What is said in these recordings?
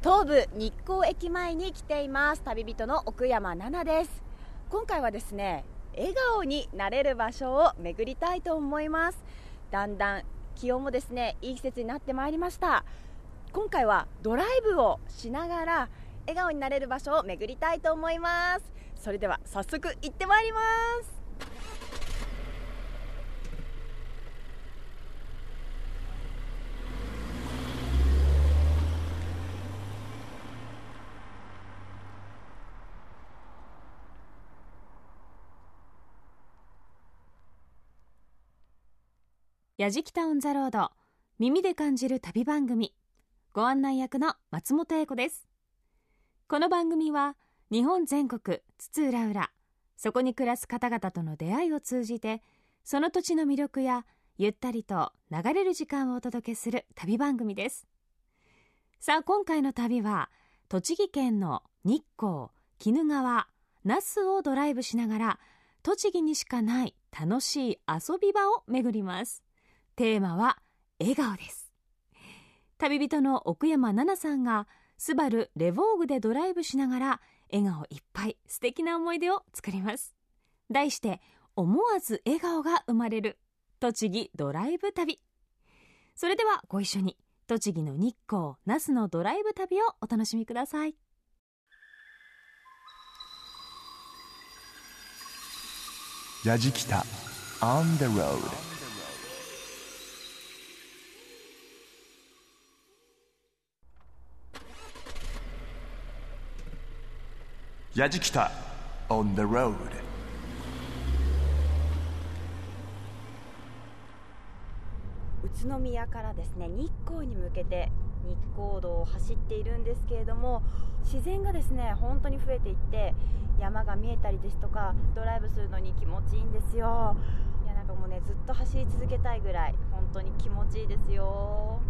東武日光駅前に来ています。旅人の奥山奈々です。今回はですね笑顔になれる場所を巡りたいと思います。だんだん気温もですねいい季節になってまいりました。今回はドライブをしながら笑顔になれる場所を巡りたいと思います。それでは早速行ってまいります。やじきたオンザロード耳で感じる旅番組。ご案内役の松本英子です。この番組は日本全国津々浦々そこに暮らす方々との出会いを通じてその土地の魅力やゆったりと流れる時間をお届けする旅番組です。さあ今回の旅は栃木県の日光鬼怒川那須をドライブしながら栃木にしかない楽しい遊び場を巡ります。テーマは笑顔です。旅人の奥山奈々さんがスバルレヴォーグでドライブしながら笑顔いっぱい素敵な思い出を作ります。題して思わず笑顔が生まれる栃木ドライブ旅。それではご一緒に栃木の日光那須のドライブ旅をお楽しみください。やじきた On the road やじきた On the road. 宇都宮からですね日光に向けて日光道を走っているんですけれども自然がですね本当に増えていって山が見えたりですとかドライブするのに気持ちいいんですよ。いやなんかもうねずっと走り続けたいぐらい本当に気持ちいいですよ。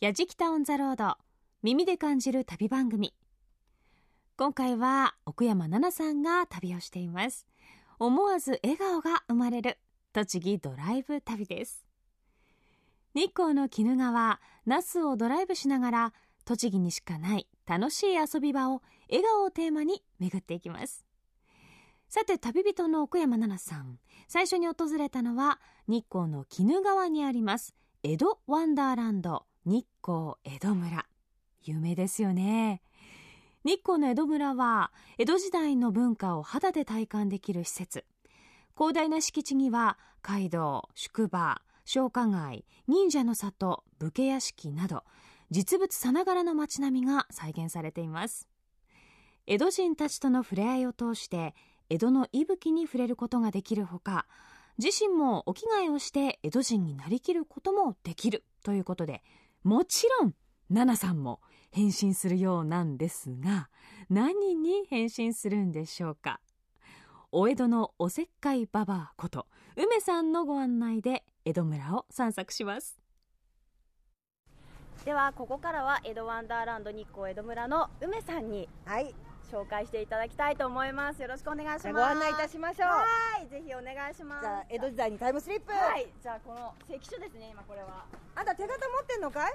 やじきたオンザロード耳で感じる旅番組。今回は奥山奈々さんが旅をしています。思わず笑顔が生まれる栃木ドライブ旅です。日光の鬼怒川那須をドライブしながら栃木にしかない楽しい遊び場を笑顔をテーマに巡っていきます。さて旅人の奥山奈々さん。最初に訪れたのは日光の鬼怒川にあります江戸ワンダーランド日光江戸村。有名ですよね。日光の江戸村は江戸時代の文化を肌で体感できる施設。広大な敷地には街道宿場商家街忍者の里武家屋敷など実物さながらの街並みが再現されています。江戸人たちとの触れ合いを通して江戸の息吹に触れることができるほか自身もお着替えをして江戸人になりきることもできるということでもちろん奈々さんも変身するようなんですが何に変身するんでしょうか？お江戸のおせっかいババアこと梅さんのご案内で江戸村を散策します。ではここからは江戸ワンダーランド日光江戸村の梅さんにはい、紹介していただきたいと思います。よろしくお願いします。ご案内いたしましょう。はい。ぜひお願いします。じゃあ江戸時代にタイムスリップ。はい。じゃあこの関所ですね今これは。あんた手形持ってんのかい？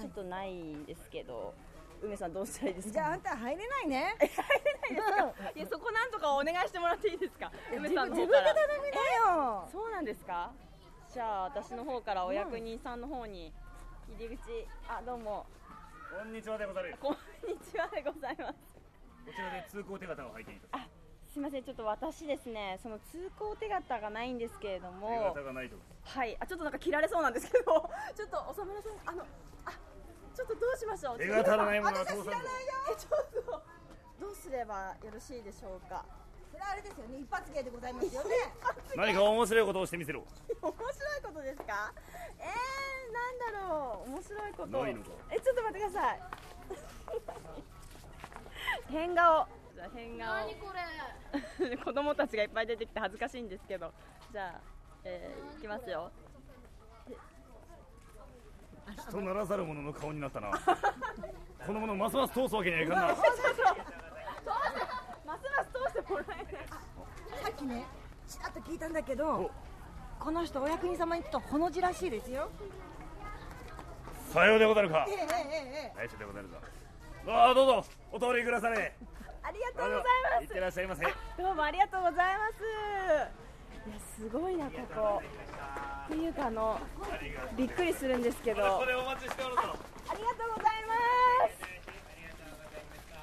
ちょっとないですけど。梅さんどうしたらいいですか？じゃああんた入れないね。いやそこなんとかお願いしてもらっていいですか？梅自さん分自分での方から頼みなよ。そうなんですか？じゃあ私の方からお役人さんの方に入り口。あどうも。こんにちはでござる。こんにちはでございますこちらで通行手形を入っていた。すみません。ちょっと私ですねその通行手形がないんですけれど手も形がないと。はい。あちょっとなんか切られそうなんですけど。ちょっとお侍さんあのあちょっとどうしましょう。手形のないものは通さんぞ。えちょっと。どうすればよろしいでしょうか。それはあれですよね。一発芸でございますよね。何か面白いことをしてみせろ。面白いことですか？えー、なんだろう。面白いこと。ないのか。えちょっと待ってください変顔。じゃあ変顔。何これ。子供たちがいっぱい出てきて恥ずかしいんですけど。じゃあ、えー、いきますよ。人ならざる者の顔になったな。この者ますます通すわけにはいかんな。ますます通してもらえないさっきね、ちらっと聞いたんだけど、この人お役人様に行くとほの字らしいですよ。さようでござるかええええええ内緒でござるぞああどうぞお通りくだされ。ありがとうございいってらっしゃいませ。ますどうもありがとうございます。いやすごいなここ。っていうかあのびっくりするんですけど。ここでお待ちしておるぞ。ありがとうございます。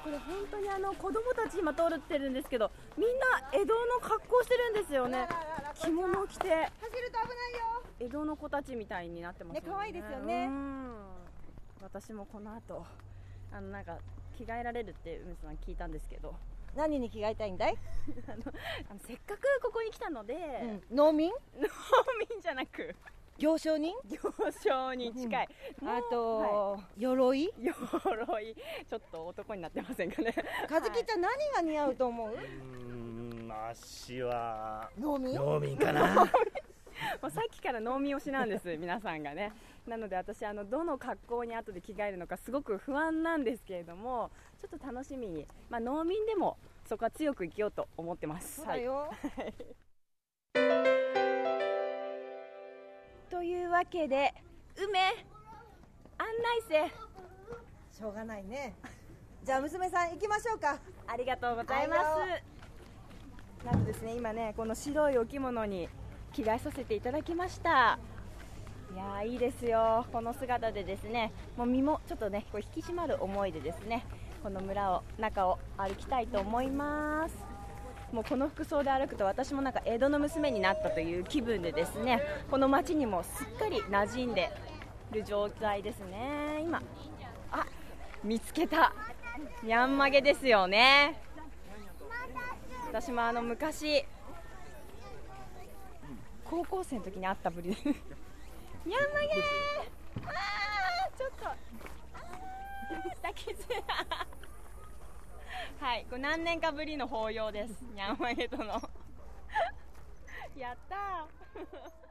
これ本当にあの子供たち今通ってるんですけどみんな江戸の格好してるんですよね。着物を着て。走ると危ないよ。江戸の子たちみたいになってますね可愛いですよね。うん。私もこの後あのなんか着替えられるって梅さん聞いたんですけど。何に着替えたいんだい、あのあのせっかくここに来たので、農民？農民じゃなく。行商人？行商に近い、もうあと、は鎧い。鎧？ちょっと男になってませんかね和樹ちゃん何が似合うと思う、うーん足は。農民？農民かな もうさっきから農民推しなんです皆さんがね。なので私あのどの格好に後で着替えるのかすごく不安なんですけれどもちょっと楽しみに、まあ、農民でもそこは強く生きようと思ってます。そうだよ、というわけで梅案内せ。しょうがないね。じゃあ娘さん行きましょうか。ありがとうございます。なんとですね今ねこの白いお着物に着替えさせていただきました。いやーいいですよ。この姿でですねもう身もちょっとねこう引き締まる思いでですねこの村を中を歩きたいと思います。もうこの服装で歩くと私もなんか江戸の娘になったという気分でですねこの街にもすっかり馴染んでる状態ですね。今あ見つけた。ニャンマゲですよね。私もあの昔高校生の時に会ったぶり。でニャンマゲー。あーちょっと。抱きつはいこれ何年かぶりの抱擁です。ニャンマゲとの。やったー。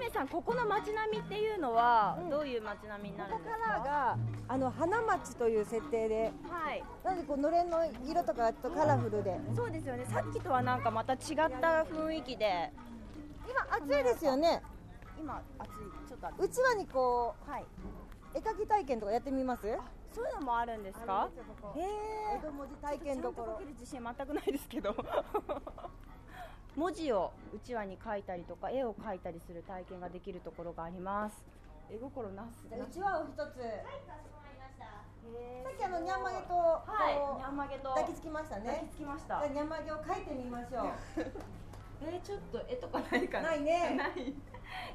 梅さんここの街並みっていうのはうん。どういう街並みになここるんですか、からがあの花町という設定で。はい。なのでこうのれんの色とかとカラフルで。そうですよね。さっきとはなんかまた違った雰囲気で。今暑いですよね。今暑い。ちょっと暑い。うちわにこはい、う絵描き体験とかやってみます？そういうのもあるんですか？へ江え戸文字体験どころ。自信全くないですけど文字をうちわに書いたりとか絵を描いたりする体験ができるところがあります。絵心なすじゃあうちわを一つ。さへっきあのニャンマゲとこはいニャうンマゲと。抱きつきました抱ねきつきましじたゃあニャンマゲを描いてみましょう。えー、ちょっと絵とかないかな。ないね。ない。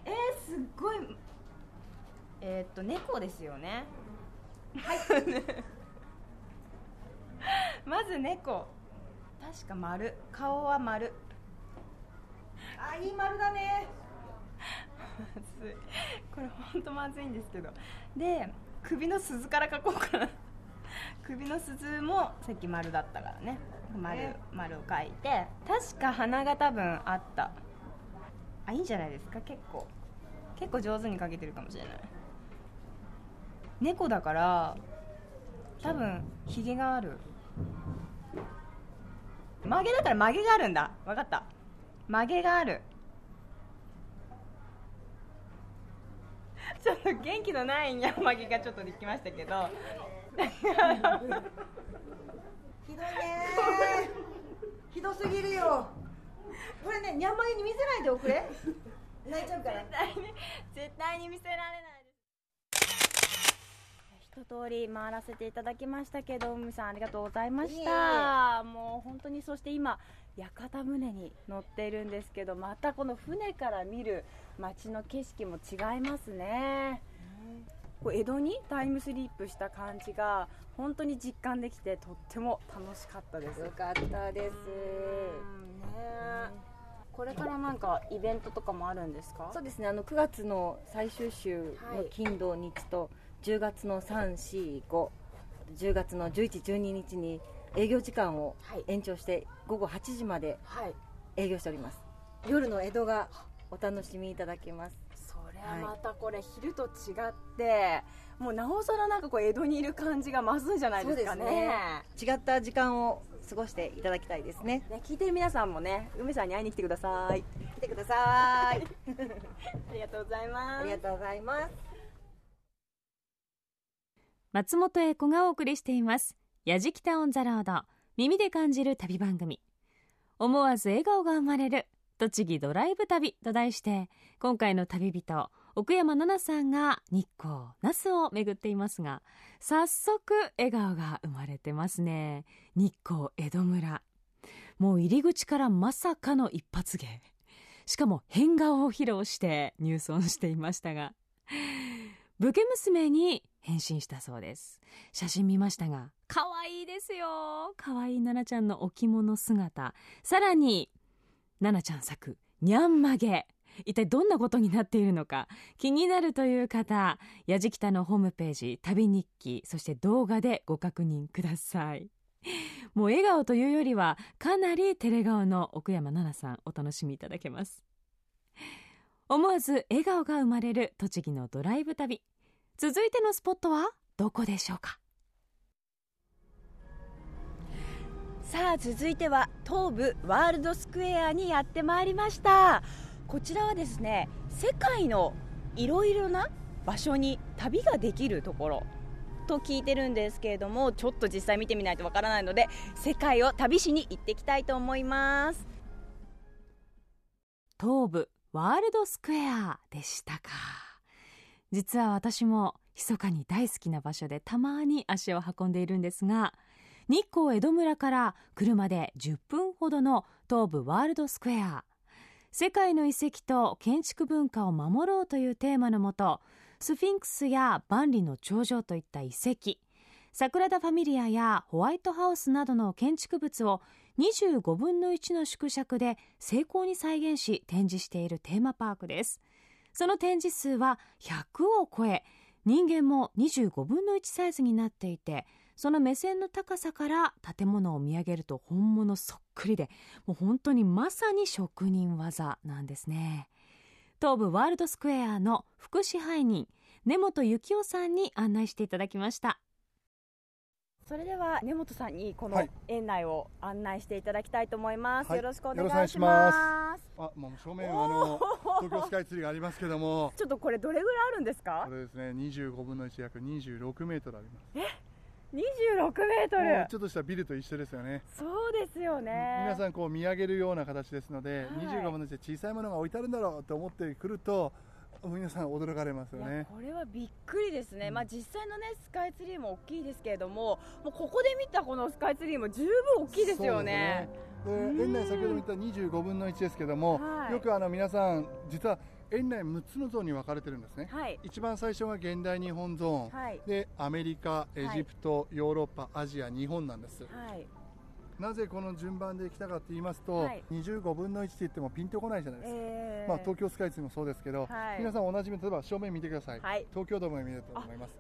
えー、すっごいえー、っと猫ですよね。はい。まず猫。確か丸。顔は丸あいい丸だね。まずい。これ本当まずいんですけど。で首の鈴から描こうかな。首の鈴もさっき丸だったからね。丸,、ね。丸を描いて。確か鼻が多分あった。あいいんじゃないですか。結構。結構上手に描けてるかもしれない。猫だから多分ひげがある。曲げだから曲げがあるんだ。分かった曲げがある。ちょっと元気のないニャンマゲがちょっとできましたけど。ひどいね。ひどすぎるよ。これねニャンマゲに見せないでおくれ。泣いちゃうから。絶対に絶対に見せられないです。一通り回らせていただきましたけど海さんありがとうございました。もう本当にそして今屋形船に乗っているんですけどまたこの船から見る街の景色も違いますね。こう江戸にタイムスリップした感じが本当に実感できてとっても楽しかったです。よかったです。うんねこれからなんかイベントとかもあるんですか？そうですね。あの9月の最終週の金土日と10月の345 10月の11、12日に営業時間をはい。延長して午後8時まではい。営業しております。夜の江戸がお楽しみいただけます。そりゃはい。またこれ昼と違ってもうなおさらなんかこう江戸にいる感じが増すんじゃないですかね。違った時間を過ごしていただきたいですね。ね聞いてる皆さんもね梅さんに会いに来てください。来てください。ありがとうございます。ありがとうございます。松本英子がお送りしています「やじきたオン・ザ・ロード」耳で感じる旅番組。思わず笑顔が生まれる栃木ドライブ旅と題して今回の旅人奥山奈々さんが日光那須を巡っていますが早速笑顔が生まれてますね。日光江戸村。もう入り口からまさかの一発芸。しかも変顔を披露して入村していましたが。武家娘に変身したそうです。写真見ましたが可愛いですよ。可愛い奈々ちゃんのお着物姿。さらに奈々ちゃん作にゃんまげ。一体どんなことになっているのか。気になるという方やじきたのホームページ旅日記そして動画でご確認ください。もう笑顔というよりはかなり照れ顔の奥山奈々さんお楽しみいただけます。思わず笑顔が生まれる栃木のドライブ旅。続いてのスポットはどこでしょうか？さあ続いては東武ワールドスクエアにやってまいりました。こちらはですね世界のいろいろな場所に旅ができるところと聞いてるんですけれどもちょっと実際見てみないとわからないので世界を旅しに行ってきたいと思います。東武ワールドスクエアでしたか。実は私も密かに大好きな場所でたまに足を運んでいるんですが日光江戸村から車で10分ほどの東武ワールドスクエア。世界の遺跡と建築文化を守ろうというテーマのもとスフィンクスや万里の長城といった遺跡サグラダ・ファミリアやホワイトハウスなどの建築物を25分の1の縮尺で精巧に再現し展示しているテーマパークです。その展示数は100を超え人間も25分の1サイズになっていてその目線の高さから建物を見上げると本物そっくりでもう本当にまさに職人技なんですね。東武ワールドスクエアの副支配人根本幸男さんに案内していただきました。それでは根本さんにこのはい。園内を案内していただきたいと思います、はい。よろしくお願いしいしまます。あ、もう正面はあの東京スカイツリーがありますけども、ちょっとこれどれぐらいあるんですか？これですね、25分の1約26メートルあります。26メートル。ちょっとしたビルと一緒ですよね。そうですよね。皆さんこう見上げるような形ですので、はい。25分の1で小さいものが置いてあるんだろうと思ってくると、皆さん驚かれますよね。これはびっくりですね、うん。まあ、実際の、ね、スカイツリーも大きいですけれどももうここで見たこのスカイツリーも十分大きいですよね。園内先ほど見た25分の1ですけども、はい。よくあの皆さん実は園内6つのゾーンに分かれてるんですね。はい、一番最初が現代日本ゾーン、はい。でアメリカ、エジプト、ヨーロッパ、アジア、日本なんです。はい、なぜこの順番で来たかと言いますと、はい。25分の1って言ってもピンとこないじゃないですか、えー。まあ、東京スカイツリーもそうですけど、はい。皆さんおなじみ例えば正面見てください、はい。東京ドームが見えると思います。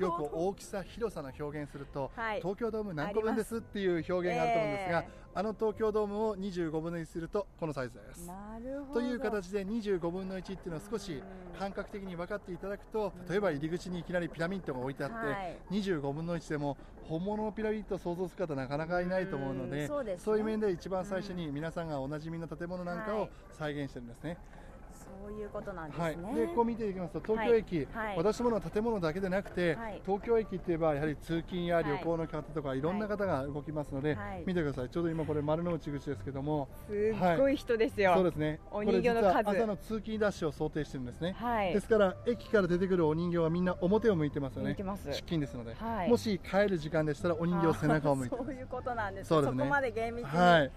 よく大きさ広さの表現すると、はい。東京ドーム何個分ですっていう表現があると思うんですが、えあの東京ドームを25分の1するとこのサイズです。なるほど。という形で25分の1っていうのは少し感覚的に分かっていただくと例えば入り口にいきなりピラミッドが置いてあって、はい。25分の1でも本物のピラミッドを想像する方なかなかいないと思うのでうんそうね。そういう面で一番最初に皆さんがおなじみの建物なんかをはい。再現してるんですね。そういうことなんですはい、ね。でこう見ていきますと東京駅、はい。はい私どもの建物だけでなくて、はい。東京駅っていえばやはり通勤や旅行の方とかいろんな方が動きますので、はい。見てください。ちょうど今これ丸の内口ですけどもすっごい人ですよ。そうですね。お人形の数。朝の通勤ラッシュを想定してるんですね、はい。ですから駅から出てくるお人形はみんな表を向いてますよね。向いてます。出勤ですので、はい。もし帰る時間でしたらお人形背中を向いて。そういうことなんです。ね。こまで厳密に。はい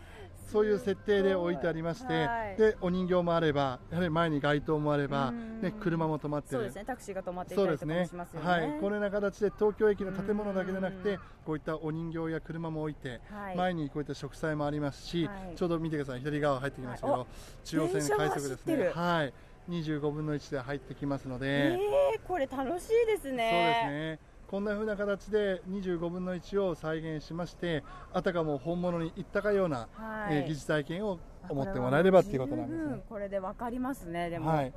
そういう設定で置いてありまして、はい。でお人形もあればやはり前に街灯もあればうん。ね車も止まってる。そうですね。タクシーが止まっていたりとかもそうですね。しますよね。はい、このような形で東京駅の建物だけでなくてうん。こういったお人形や車も置いて、はい。前にこういった植栽もありますし、はい。ちょうど見てください。左側入ってきましたけど、はい。中央線の快速ですね。はい。25分の1で入ってきますので、ええこれ楽しいですね。そうですねこんな風な形で25分の1を再現しましてあたかも本物に行ったかような、はい。えー疑似体験を思ってもらえればっていうことなんですね。これでわかりますね。でも。はい、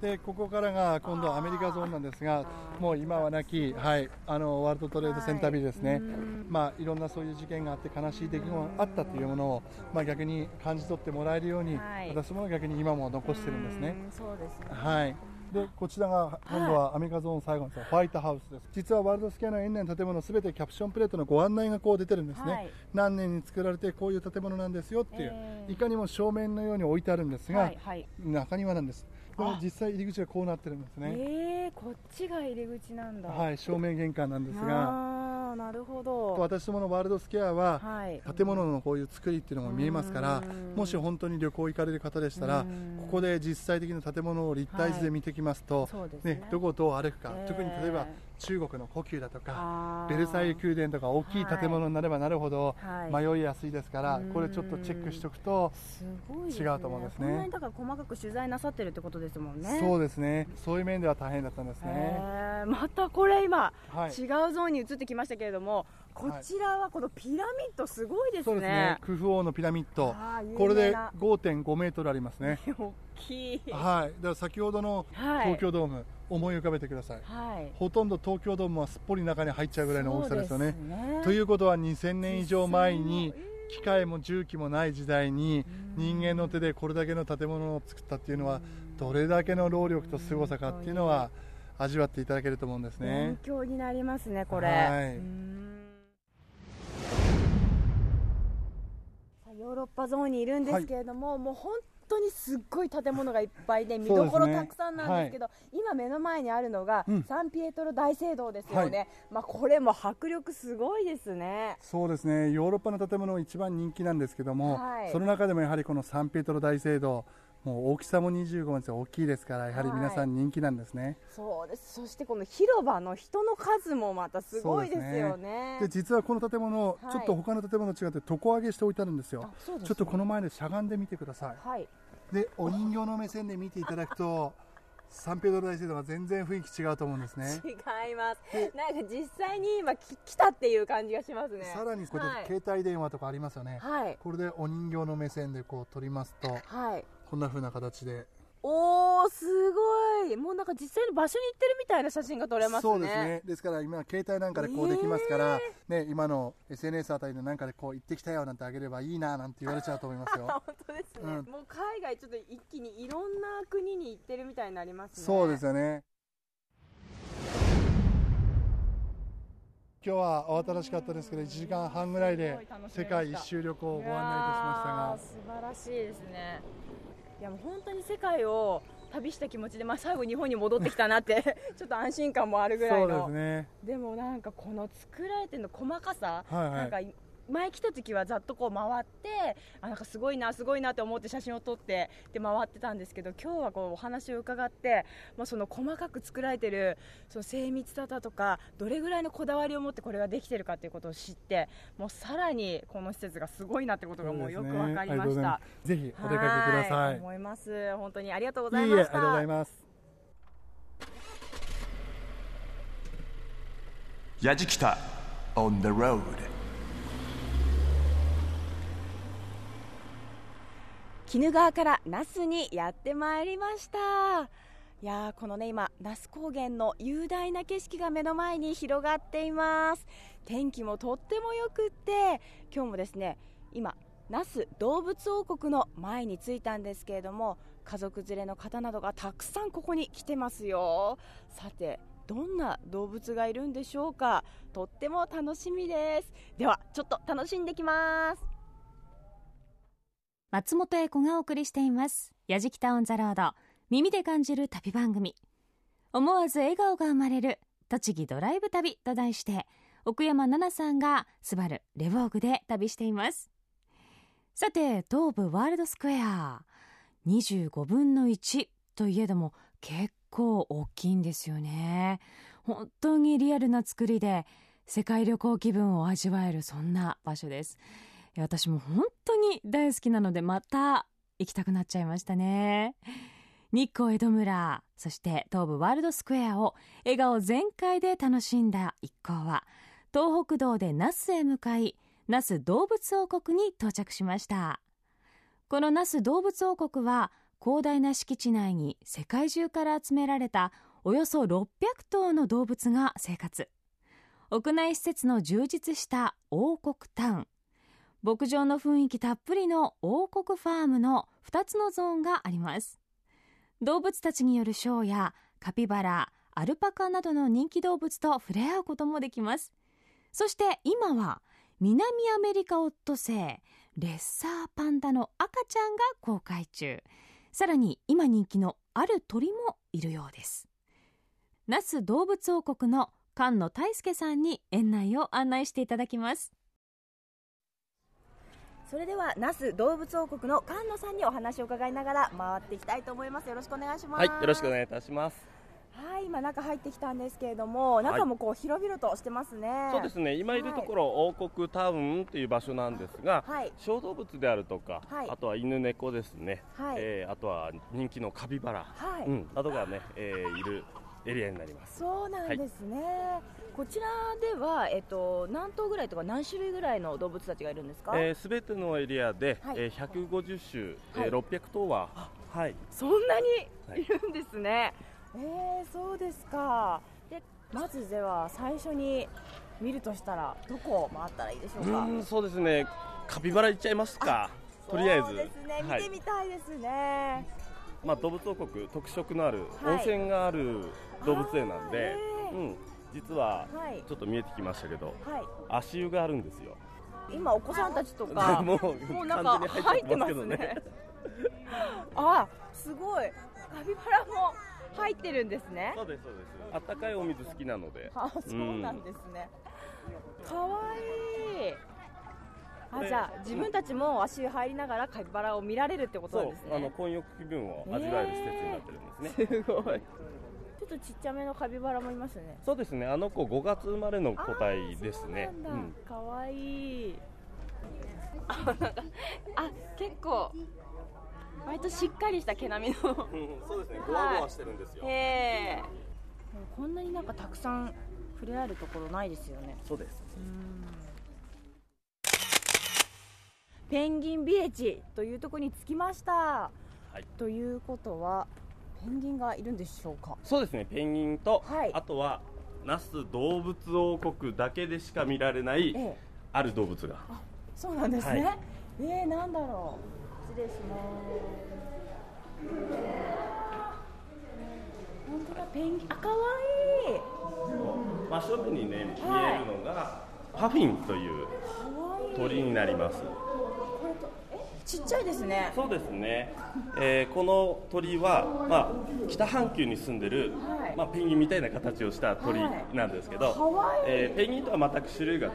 でここからが今度はアメリカゾーンなんですがもう今はなき、はい、あのワールドトレードセンタービルですね、まあ、いろんなそういう事件があって悲しい出来事があったというものを、まあ、逆に感じ取ってもらえるように、はい。私も逆に今も残してるんですね。うんそうですね。はいでこちらが今度はアメリカゾーン最後のホワイトハウスです。実はワールドスケアの園内の建物すべてキャプションプレートのご案内がこう出てるんですね、はい。何年に作られてこういう建物なんですよっていう、えー。いかにも正面のように置いてあるんですが、はいはい。中庭なんです。これ実際入り口がこうなってるんですね、えー、こっちが入り口なんだ。はい正面玄関なんですがなるほど。私どものワールドスケアは、はい。建物のこういう作りっていうのも見えますからうん。もし本当に旅行行かれる方でしたらうん。ここで実際的な建物を立体図で見てきますと、そうですね。ね、どこをどう歩くか、えー。特に例えば中国の故宮だとかベルサイユ宮殿とか大きい建物になればなるほどはい。迷いやすいですから、これちょっとチェックしておくと、違うと思うんですね。こんなにだから細かく取材なさってるってことですもんね。そうですね。そういう面では大変だったんですね。またこれ今、はい。違うゾーンに移ってきましたけれどもこちらはこのピラミッドすごいですそうですね。ね。クフ王のピラミッド。これで5.5メートルありますね。大きい。はい。だから先ほどのはい。東京ドーム、思い浮かべてください。はい。ほとんど東京ドームはすっぽり中に入っちゃうぐらいの大きさですよね。ね。ということは2000年以上前に機械も重機もない時代に人間の手でこれだけの建物を作ったっていうのはどれだけの労力と凄さかっていうのは味わっていただけると思うんですね。勉強になりますねこれ、はい。ヨーロッパゾーンにいるんですけれども、もう本当にすっごい建物がいっぱいで見どころたくさんなんですけど今目の前にあるのが、うん。サンピエトロ大聖堂ですよね、はい。まあ、これも迫力すごいですね。そうですね。ヨーロッパの建物一番人気なんですけども、はい。その中でもやはりこのサンペトロ大聖堂もう大きさも25メートル大きいですからやはり皆さん人気なんですね、そうです。そしてこの広場の人の数もまたすごいですよね。で実はこの建物、はい。ちょっと他の建物と違って床上げしておいてあるんですよね。ちょっとこの前でしゃがんでみてくださはい。いでお人形の目線で見ていただくとサンペドロ大聖堂は全然雰囲気違うと思うんですね。違います。なんか実際に今き来たっていう感じがしますね。さらにこれ携帯電話とかありますよね、はい。これでお人形の目線でこう撮りますとはいこんな風な形で。おーすごい。もうなんか実際の場所に行ってるみたいな写真が撮れますね。そうですね。ですから今携帯なんかでこうできますから、ね、今の SNS あたりでなんかでこう行ってきたよなんてあげればいいななんて言われちゃうと思いますよ。本当ですね、うん。もう海外ちょっと一気にいろんな国に行ってるみたいになりますね。そうですよね。今日は慌ただしかったですけど1時間半ぐらいで世界一周旅行をご案内いたしましたが。素晴らしいですね。いやもう本当に世界を旅した気持ちで、まあ、最後日本に戻ってきたなって ちょっと安心感もあるぐらいそうのですね。でもなんかこの作られてるの細かさ、はいはい。なんか前来た時はざっとこう回ってあなんかすごいなすごいなって思って写真を撮ってで回ってたんですけど今日はこうお話を伺って、まあ、その細かく作られてるその精密さだとかどれぐらいのこだわりを持ってこれができてるかということを知ってもうさらにこの施設がすごいなってことがもうよくわかりました。ぜひお出かけくださはい思います。本当にありがとうございいいえあましたりがとうございます。やじきた on the road 鬼怒川から那須にやってまいりました。いやーこのね今那須高原の雄大な景色が目の前に広がっています。天気もとってもよくって今日もですね今那須動物王国の前に着いたんですけれども家族連れの方などがたくさんここに来てますよ。さてどんな動物がいるんでしょうか。とっても楽しみです。ではちょっと楽しんできます。松本英子がお送りしています「やじきたオン・ザ・ロード」耳で感じる旅番組。思わず笑顔が生まれる。栃木ドライブ旅と題して奥山奈々さんがスバルレボーグで旅しています。さて東武ワールドスクエア。25分の1といえども結構大きいんですよね。本当にリアルな作りで世界旅行気分を味わえるそんな場所です。私も本当に大好きなのでまた行きたくなっちゃいましたね。日光江戸村そして東武ワールドスクエアを笑顔全開で楽しんだ一行は東北道で那須へ向かい那須動物王国に到着しました。この那須動物王国は広大な敷地内に世界中から集められたおよそ600頭の動物が生活。屋内施設の充実した王国タウン。牧場の雰囲気たっぷりの王国ファームの2つのゾーンがあります。動物たちによるショーやカピバラアルパカなどの人気動物と触れ合うこともできます。そして今は南アメリカオットセイレッサーパンダの赤ちゃんが公開中。さらに今人気のある鳥もいるようです。那須動物王国の菅野大輔さんに園内を案内していただきます。それでは那須動物王国の菅野さんにお話を伺いながら回っていきたいと思います。よろしくお願いします。はい、よろしくお願いいたします。はい今中入ってきたんですけれども中もこう広々としてますね、そうですね、今いるところ、王国タウンという場所なんですが、はい。小動物であるとか、はい。あとは犬猫ですね、はい。えーあとは人気のカピバラ、はい。うん、などがね、えーいるエリアになります。そうなんですね、こちらでは、えっと、何頭ぐらいとか何種類ぐらいの動物たちがいるんですか、すべ、てのエリアで、はい。えー150種、はい。えー600頭は、はい、そんなにい。るんですね、えー、そうですか。でまずでは最初に見るとしたらどこを回ったらいいでしょうか？うーん、そうですね、カピバラ行っちゃいますか、とりあえず。そうですね、はい。見てみたいですね、まあ、動物王国特色のあるはい。温泉がある動物園なんで、うん、実ははい。ちょっと見えてきましたけど、はい。足湯があるんですよ。今お子さんたちとか もうもうなんか入ってまますね。ねあすごい。カピバラも入ってるんですね。そうですそうです。あったかいお水好きなので。あそうなんですね、かわいい。あじゃあ自分たちも足湯入りながらカピバラを見られるってことなんです、あのね混浴気分を味わえる施設になってるんですね。すごい。ちょっとちっちゃめのカピバラもいますね。そうですね。あの子5月生まれの個体ですね。そうなんだ、かわい。いあなんかあ結構割としっかりした毛並みの。うん。そうですね。ゴワゴワしてるんですよ。へえ。こんなになんかたくさん触れられるところないですよね。そうです。ペンギンビレッジというところに着きました、はい。ということはペンギンがいるんでしょうか？そうですね。ペンギンと、はい。あとは那須動物王国だけでしか見られないええ。ある動物が。そうなんですね、はえー、なんだろう。失礼します。本当だペンギン。あ可愛い真正面にね、はい見えるのがパフィンという鳥になります。ちっちゃいですね。そうですね、えーこの鳥は、まあ、北半球に住んでる、はい。まあ、ペンギンみたいな形をした鳥はい。なんですけど、かわい。いえーペンギンとは全く種類が違う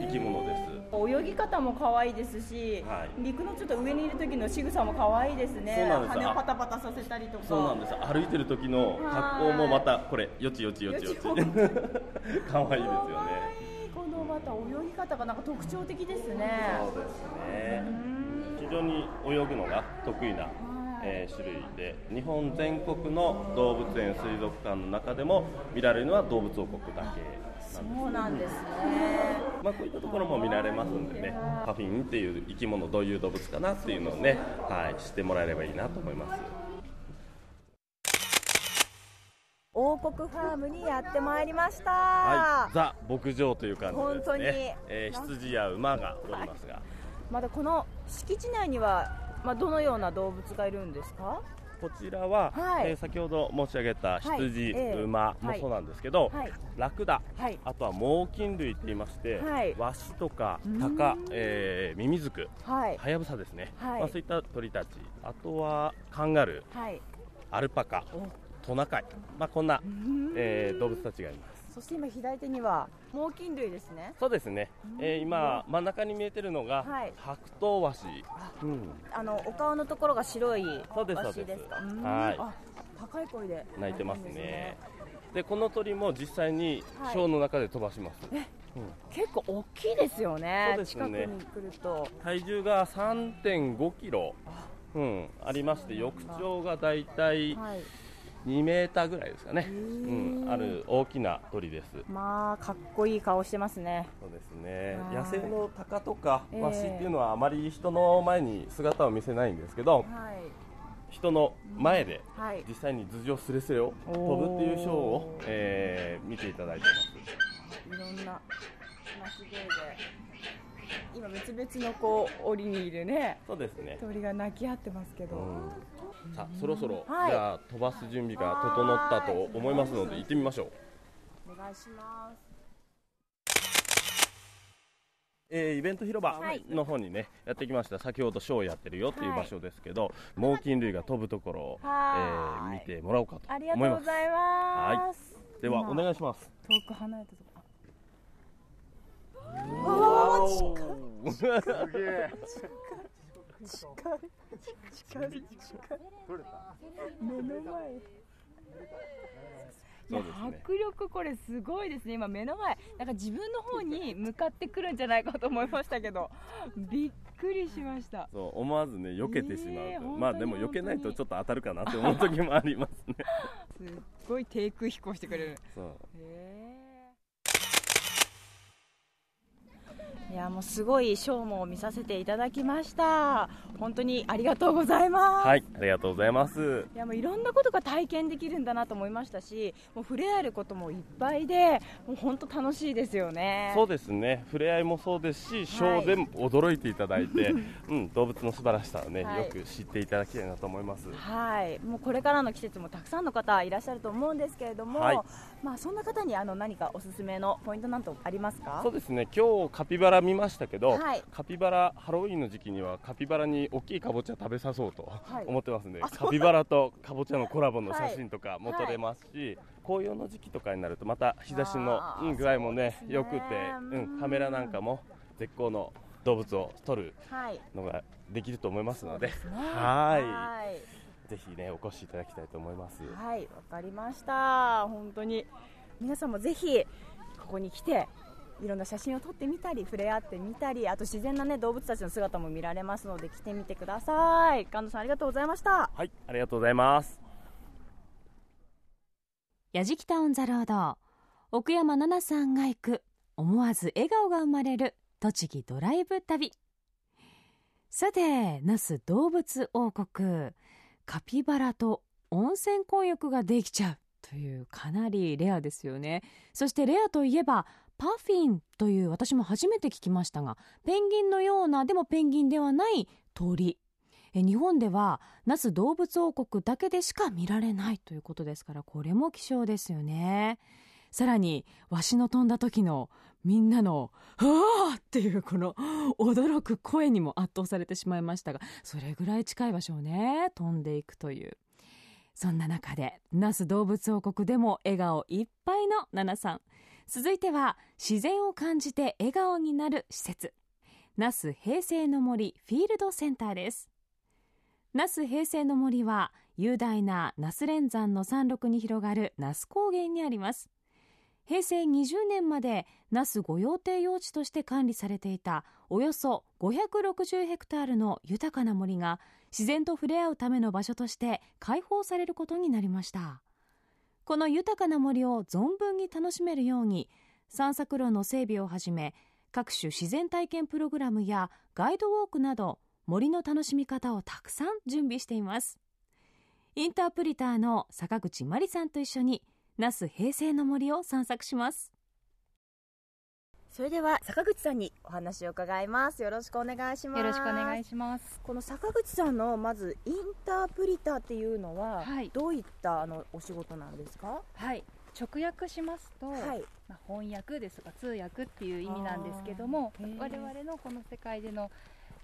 生き物です。泳ぎ方も可愛いですし、はい。陸のちょっと上にいる時の仕草も可愛いですね。羽をパタパタさせたりとか。そうなんです。歩いてる時の格好もまたこれよちよちよちよち。可愛いですよね。このまた泳ぎ方がなんか特徴的ですね。そうですね非常に泳ぐのが得意な、えー種類で日本全国の動物園水族館の中でも見られるのは動物王国だけなんですそうなんですね。まあ、こういったところも見られますんでね、パフィンっていう生き物、どういう動物かなっていうのをね、はい、知ってもらえればいいなと思います。王国ファームにやってまいりました、はい、ザ牧場という感じですね。本当に。えー羊や馬がおりますが、まだこの敷地内には、まあ、どのような動物がいるんですか？こちらは、はい。えー先ほど申し上げた羊、ええ。馬もそうなんですけど、はい。ラクダ、はい。あとは猛禽類って言いまして、はい。ワシとかうん。タカ、えーミミズク、はい。ハヤブサですね、はい。まあ、そういった鳥たち、あとはカンガルー、はい。アルパカ、トナカイ、まあ、こんな、えー動物たちがいます。そして今左手には猛禽類ですね。そうですね、えー今、真ん中に見えてるのが、はい。白頭ワシ、うん、あのお顔のところが白いそうですですはい。あ高い声で鳴いてますね。でこの鳥も実際にはい。ショーの中で飛ばします、結構大きいですよねそうですね。近くに来ると。体重が3.5キロ、うん、ありまして翼長がだいたいはい2メーターぐらいですかね、うー。ん、ある大きな鳥です。まあかっこいい顔してますね。そうですね。はい。野生のタカとかええ。ワシっていうのはあまり人の前に姿を見せないんですけど、はい。人の前ではい。実際に頭上すれすれを飛ぶっていうショーを、えー見ていただいてます。いろんな鳴き声で今別々のこう檻にいるねそうですね、鳥が鳴き合ってますけど、うん、さあそろそろ、はい。じゃあ飛ばす準備が整ったと思いますので行ってみましょう。お願いします。えーイベント広場はい。の方にねやってきました。先ほどショーをやってるよっていう場所ですけど、猛禽類が飛ぶところを、えはー見てもらおうかとありがと思いうますございます。ではお願いします。遠く離れたとこすげえ。目の前いやそうですね迫力これすごいですね今目の前なんか自分の方に向かってくるんじゃないかと思いましたけどびっくりしましたそう思わずね避けてしまうと、え。本当にまあでも避けないとちょっと当たるかなって思う時もありますねすっごい低空飛行してくれるそうへいやもうすごいショーも見させていただきました。本当にありがとうございます、はいありがとうございます。いやもういろんなことが体験できるんだなと思いましたしもう触れ合えることもいっぱいでもう本当楽しいですよね。そうですね。触れ合いもそうですしショーでも驚いていただいて、うん、動物の素晴らしさをね、はい。よく知っていただきたいなと思います。はい、もうこれからの季節もたくさんの方いらっしゃると思うんですけれども、はいまあそんな方にあの何かおすすめのポイントなんとありますか？そうですね。今日カピバラ見ましたけど、はい。カピバラハロウィンの時期にはカピバラに大きいかぼちゃ食べさそうとはい。思ってますんで、あそう。カピバラとかぼちゃのコラボの写真とかも撮れますし、紅葉の時期とかになるとまた日差しの具合もねね。良くて、うん、カメラなんかも絶好の動物を撮るはい。のができると思いますので。はい。はい。ぜひねお越しいただきたいと思います。はい、わかりました。本当に皆さんもぜひここに来て。いろんな写真を撮ってみたり触れ合ってみたりあと自然な、ね、動物たちの姿も見られますので来てみてください神田さんありがとうございましたはいありがとうございます。やじきたオンザロード奥山奈々さんが行く思わず笑顔が生まれる栃木ドライブ旅さて那須動物王国カピバラと温泉混浴ができちゃうというかなりレアですよね。そしてレアといえばパフィンという私も初めて聞きましたがペンギンのようなでもペンギンではない鳥。日本では那須どうぶつ王国だけでしか見られないということですからこれも希少ですよね。さらにわしの飛んだ時のみんなの「はあ!」っていうこの驚く声にも圧倒されてしまいましたがそれぐらい近い場所をね飛んでいくという。そんな中で那須どうぶつ王国でも笑顔いっぱいのナナさん。続いては自然を感じて笑顔になる施設。那須平成の森フィールドセンターです。那須平成の森は雄大な那須連山の山麓に広がる那須高原にあります。平成20年まで那須御用邸用地として管理されていたおよそ560ヘクタールの豊かな森が自然と触れ合うための場所として開放されることになりました。この豊かな森を存分に楽しめるように散策路の整備をはじめ各種自然体験プログラムやガイドウォークなど森の楽しみ方をたくさん準備しています。インタープリターの坂口真理さんと一緒に那須平成の森を散策します。それでは坂口さんにお話を伺います。よろしくお願いします。よろしくお願いします。この坂口さんのまずインタープリターっていうのは、はい。どういったあのお仕事なんですか？はい、直訳しますと、はい。まあ、翻訳ですとか通訳っていう意味なんですけども我々のこの世界での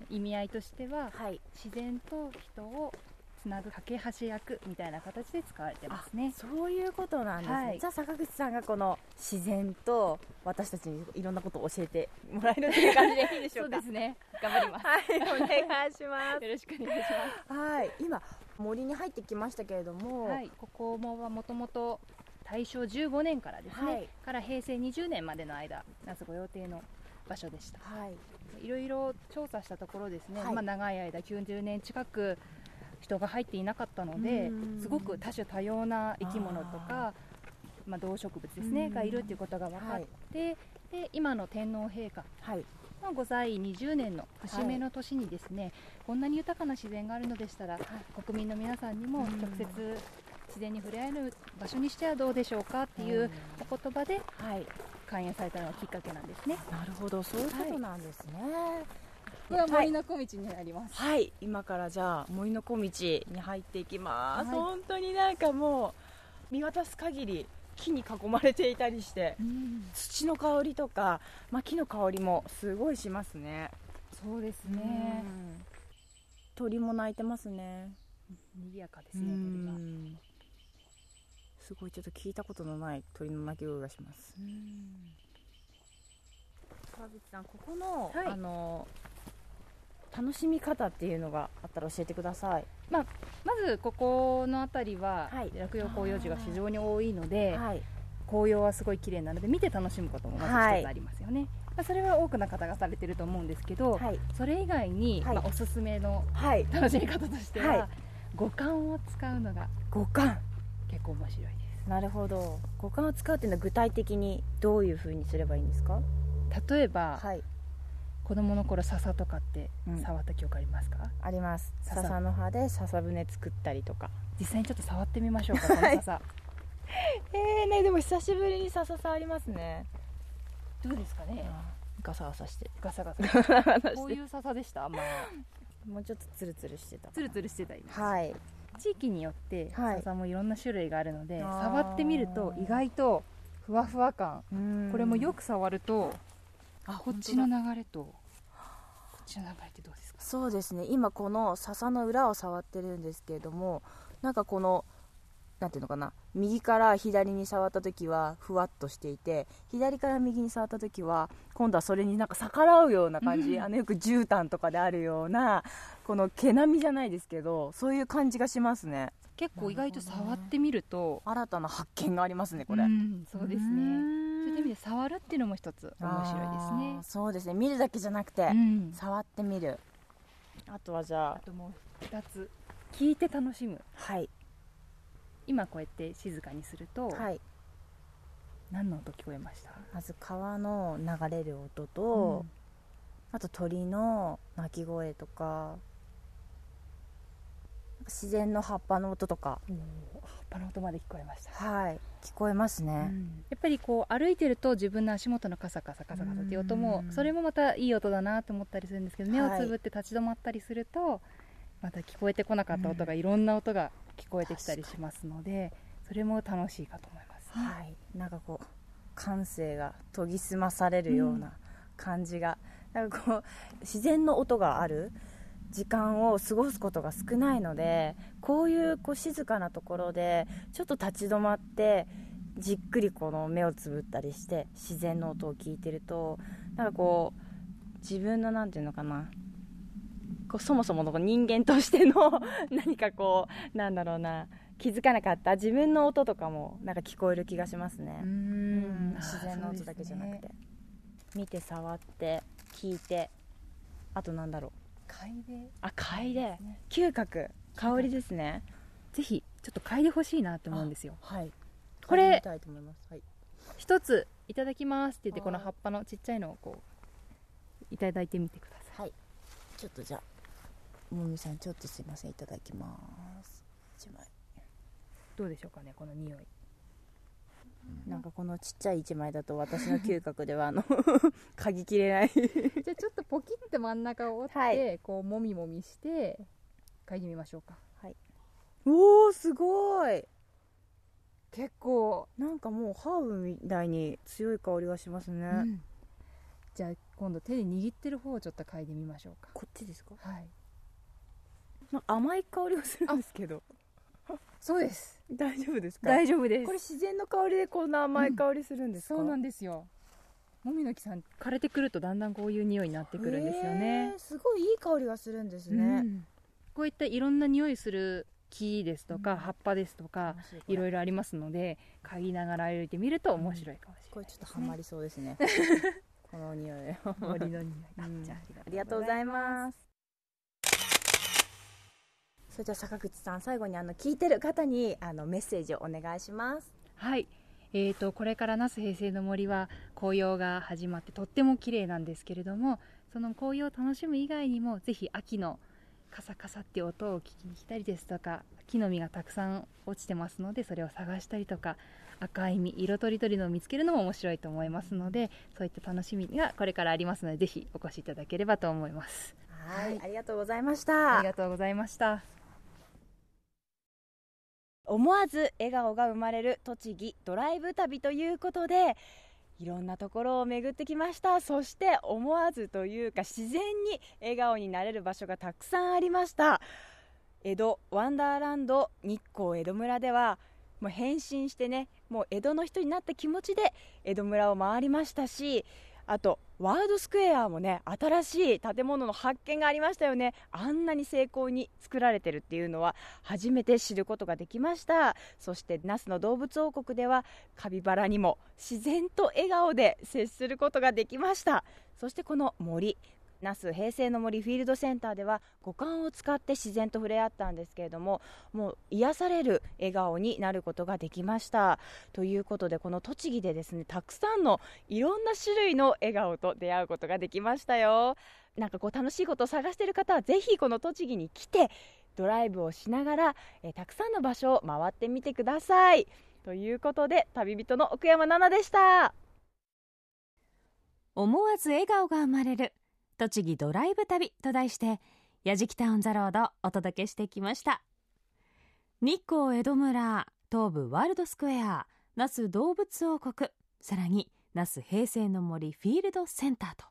意味合いとしてははい。自然と人をつなぐ架け橋役みたいな形で使われてますね。そういうことなんですね、はい。じゃあ坂口さんがこの自然と私たちにいろんなことを教えてもらえるっていう感じでいいでしょか？そううですね。頑張ります。はいお願いしまよろしくお願いしす。はい。今森に入ってきましたけれども、ます。はい、ここもはもともと大正15年からですね、はい。から平成20年までの間、那須御用邸の場所でした。はい。いろいろ調査したところですね、はい。まあ、長い間90年近く人が入っていなかったのでうん。すごく多種多様な生き物とかまあ、動植物ですねうん。がいるということが分かって、で今の天皇陛下はい。まあ、5歳20年の節目の年にですね、こんなに豊かな自然があるのでしたら、国民の皆さんにも直接自然に触れ合える場所にしてはどうでしょうかっていうお言葉ではい。開園されたのがきっかけなんですね。なるほど。そういうことなんですねこれは森の小道になります。はい、今からじゃあ森の小道に入っていきます、はい。本当になんかもう見渡す限り木に囲まれていたりしてうん。土の香りとか、まあ、木の香りもすごいしますね。そうですね。うん。鳥も鳴いてますね。賑やかですうね、鳥が。ん。すごいちょっと聞いたことのない鳥の鳴き声がします。川口さんここの、はい。あの楽しみ方っていうのがあったら教えてください。まずここの辺りははい。落葉広葉樹が非常に多いので、はい。紅葉はすごい綺麗なので見て楽しむこともまず一つありますよね、まあ、それは多くの方がされてると思うんですけど、はい。それ以外に、はい。まあ、おすすめのはい。楽しみ方としては、はい。五感を使うのが五感。結構面白いです。なるほど。五感を使うっていうのは具体的にどういうふうにすればいいんですか？例えば、はい子供の頃笹とかってうん。触った記憶ありますか、あります。笹。笹の葉で笹舟作ったりとか。実際にちょっと触ってみましょうか この笹。えーねでも久しぶりに笹触りますね。どうですかね？ガサガサして。ガサガサ。こういう笹でした？まあ。もうちょっとツルツルしてたツルツルしてたりはい。地域によってはい。笹もいろんな種類があるので、あー。触ってみると意外とふわふわ感。これもよく触るとあこっちの流れとこっちの流れってどうですか？そうですね。今この笹の裏を触ってるんですけれどもなんかこのなんていうのかな？右から左に触った時はふわっとしていて左から右に触った時は今度はそれになんか逆らうような感じ、あのよく絨毯とかであるようなこの毛並みじゃないですけどそういう感じがしますね。結構意外と触ってみると新たな発見がありますねこれ、うんそうですねそういう意ね味で触るっていうのも一つ面白いですね。そうですね。見るだけじゃなくて、うん。触ってみる。あとはじゃああともう2つ。聞いて楽しむ。はい。今こうやって静かにすると、はい。何の音聞こえました？まず川の流れる音と、あと鳥の鳴き声とか自然の葉っぱの音とか。おー葉っぱの音まで聞こえました。はい。聞こえますね、やっぱりこう歩いてると自分の足元のカサカサカサカサっていう音もうん。それもまたいい音だなと思ったりするんですけど目をはいつぶって立ち止まったりするとまた聞こえてこなかった音がいろんな音が聞こえてきたりしますのでそれも楽しいかと思います。ね。はい。なんかこう感性が研ぎ澄まされるような感じが、なんかこう自然の音がある時間を過ごすことが少ないのでこういうこう静かなところでちょっと立ち止まってじっくりこの目をつぶったりして自然の音を聞いてるとなんかこう自分のなんていうのかなこうそもそもの人間としての 何かこうなんだろうな気づかなかった自分の音とかもなんか聞こえる気がしますね、うん。自然の音だけじゃなくて、見て触って聞いてあとなんだろう嗅いであ嗅いで嗅覚。香りですね。ぜひちょっと嗅いでほしいなと思うんですよ。はい。これ一ついただきますって言ってはいこの葉っぱのちっちゃいのをこういただいてみてください。はい。ちょっとじゃあもみさんちょっとすいませんいただきます。一枚。どうでしょうかねこの匂いなんかこのちっちゃい一枚だと私の嗅覚ではあの 嗅ぎきれない。じゃあちょっとポキって真ん中を折って、はい。こうもみもみして嗅いでみましょうか。おおすごい。結構、なんかもうハーブみたいに強い香りがしますね、うん。じゃあ今度手で握ってる方をちょっと嗅いでみましょうか。こっちですか？はい。なんか甘い香りがするんですけどそうです。大丈夫ですか？大丈夫です。これ自然の香りでこんな甘い香りするんですか、そうなんですよ。もみの木さん枯れてくるとだんだんこういう匂いになってくるんですよへねーすごいいい香りがするんですね、うん。こういったいろんな匂いする木ですとか、うん。葉っぱですとかい。ろいろありますので嗅ぎながら歩いてみると面白いかもしれないこれちょっとハマりそうですね。この匂い。森の匂い、じゃあありがとうございますそれでは坂口さん最後にあの聞いてる方にあのメッセージをお願いします。はい、えー、とこれから那須平成の森は紅葉が始まってとっても綺麗なんですけれどもその紅葉を楽しむ以外にもぜひ秋のカサカサって音を聞きに来たりですとか木の実がたくさん落ちてますのでそれを探したりとか赤い実色とりどりのを見つけるのも面白いと思いますのでそういった楽しみがこれからありますのでぜひお越しいただければと思います。はい、ありがとうございました。ありがとうございました思わず笑顔が生まれる栃木ドライブ旅ということでいろんなところを巡ってきました。そして思わずというか自然に笑顔になれる場所がたくさんありました。江戸ワンダーランド日光江戸村ではもう変身してねもう江戸の人になった気持ちで江戸村を回りましたしあとワールドスクエアもね新しい建物の発見がありましたよね。あんなに精巧に作られてるっていうのは初めて知ることができました。そして那須の動物王国ではカピバラにも自然と笑顔で接することができました。そしてこの森。那須平成の森フィールドセンターでは五感を使って自然と触れ合ったんですけれどももう癒される笑顔になることができました。ということでこの栃木でですねたくさんのいろんな種類の笑顔と出会うことができましたよ。なんかこう楽しいことを探している方はぜひこの栃木に来てドライブをしながら、えたくさんの場所を回ってみてください。ということで旅人の奥山奈々でした。思わず笑顔が生まれる栃木ドライブ旅と題してやじきタウンザロードお届けしてきました。日光江戸村東武ワールドスクエア那須動物王国さらに那須平成の森フィールドセンターと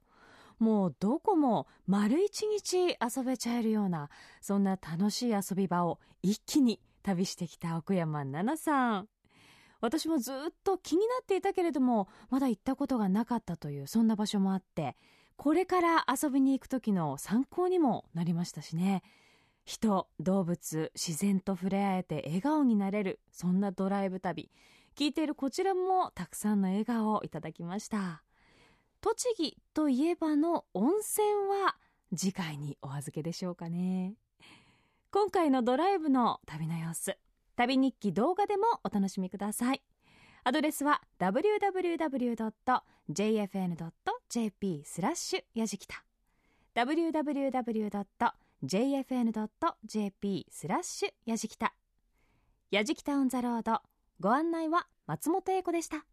もうどこも丸一日遊べちゃえるようなそんな楽しい遊び場を一気に旅してきた奥山奈々さん。私もずっと気になっていたけれどもまだ行ったことがなかったというそんな場所もあってこれから遊びに行く時の参考にもなりましたしね。人動物自然と触れ合えて笑顔になれるそんなドライブ旅。聞いているこちらもたくさんの笑顔をいただきました。栃木といえばの温泉は次回にお預けでしょうかね。今回のドライブの旅の様子旅日記動画でもお楽しみください。アドレスは www.jfn.com .jp スラッシュやじきた。www.jfn.jp スラッシュやじきた。やじきたオンザロード。ご案内は松本英子でした。